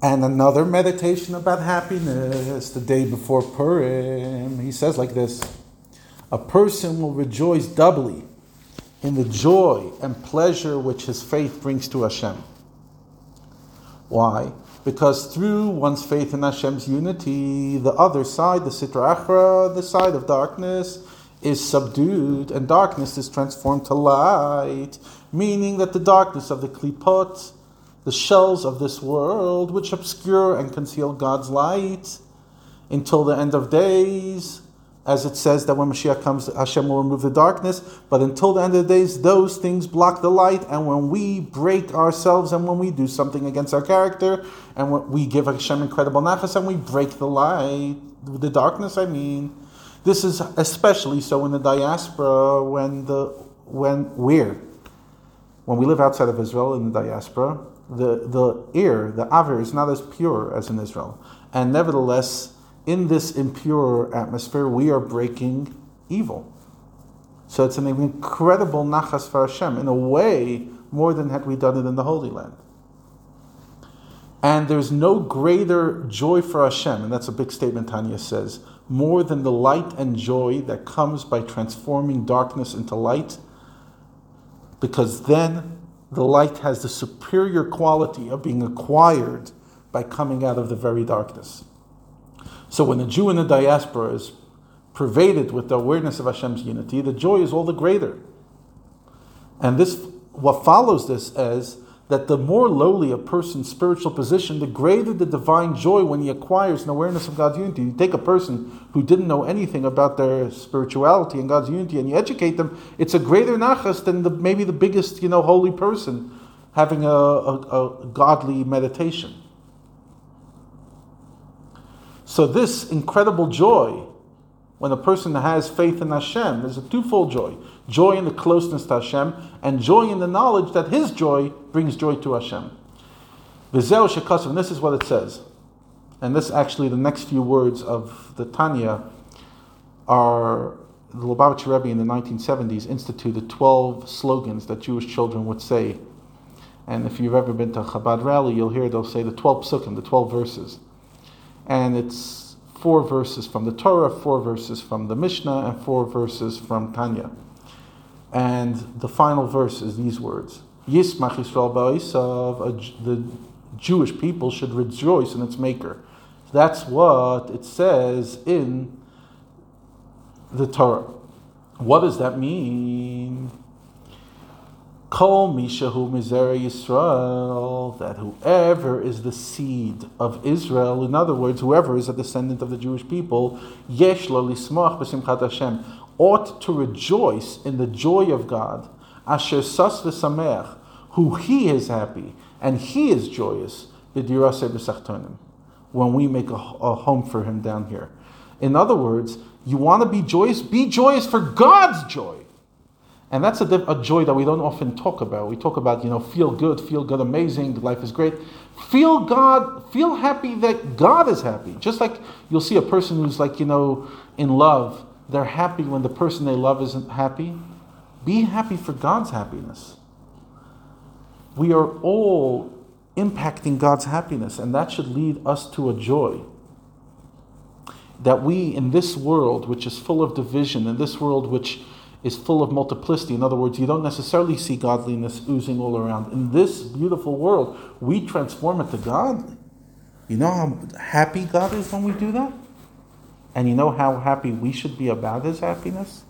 And another meditation about happiness the day before Purim. He says like this A person will rejoice doubly in the joy and pleasure which his faith brings to Hashem. Why? Because through one's faith in Hashem's unity, the other side, the Sitra Achra, the side of darkness, is subdued and darkness is transformed to light, meaning that the darkness of the klipot, the shells of this world, which obscure and conceal God's light until the end of days, as it says that when Mashiach comes, Hashem will remove the darkness. But until the end of the days, those things block the light. And when we break ourselves and when we do something against our character, and when we give Hashem incredible nachas and we break the light, the darkness, I mean, this is especially so in the diaspora when the when where when we live outside of Israel in the diaspora, the the ear, the aver is not as pure as in Israel, and nevertheless, in this impure atmosphere, we are breaking evil. So it's an incredible nachas for Hashem in a way more than had we done it in the Holy Land. And there's no greater joy for Hashem, and that's a big statement Tanya says, more than the light and joy that comes by transforming darkness into light, because then the light has the superior quality of being acquired by coming out of the very darkness. So when the Jew in the diaspora is pervaded with the awareness of Hashem's unity, the joy is all the greater. And this, what follows this is that the more lowly a person's spiritual position, the greater the divine joy when he acquires an awareness of God's unity. You take a person who didn't know anything about their spirituality and God's unity, and you educate them. It's a greater nachas than the, maybe the biggest, you know, holy person having a, a, a godly meditation. So this incredible joy when a person has faith in Hashem, there's a twofold joy joy in the closeness to Hashem, and joy in the knowledge that His joy brings joy to Hashem. V'zeu shekasav, and this is what it says. And this actually, the next few words of the Tanya are the Lubavitcher Rebbe in the 1970s instituted 12 slogans that Jewish children would say. And if you've ever been to a Chabad rally, you'll hear they'll say the 12 psukim, the 12 verses. And it's four verses from the Torah, four verses from the Mishnah, and four verses from Tanya. And the final verse is these words: Yismach Yisrael Ba'isav. The Jewish people should rejoice in its Maker. That's what it says in the Torah. What does that mean? Kol Mishahu Mizera Yisrael, that whoever is the seed of Israel, in other words, whoever is a descendant of the Jewish people, Yesh lismach b'simchat Hashem, ought to rejoice in the joy of God, Asher sas v'sameach, who He is happy and He is joyous, b'dirase b'sachtonim, when we make a, a home for Him down here. In other words, you want to be joyous? Be joyous for God's joy. And that's a, a, joy that we don't often talk about. We talk about, you know, feel good, feel good, amazing, life is great. Feel God, feel happy that God is happy. Just like you'll see a person who's like, you know, in love, they're happy when the person they love isn't happy. Be happy for God's happiness. We are all impacting God's happiness, and that should lead us to a joy. That we, in this world which is full of division, in this world which is full of multiplicity. In other words, you don't necessarily see godliness oozing all around. In this beautiful world, we transform it to God. You know how happy God is when we do that? And you know how happy we should be about His happiness?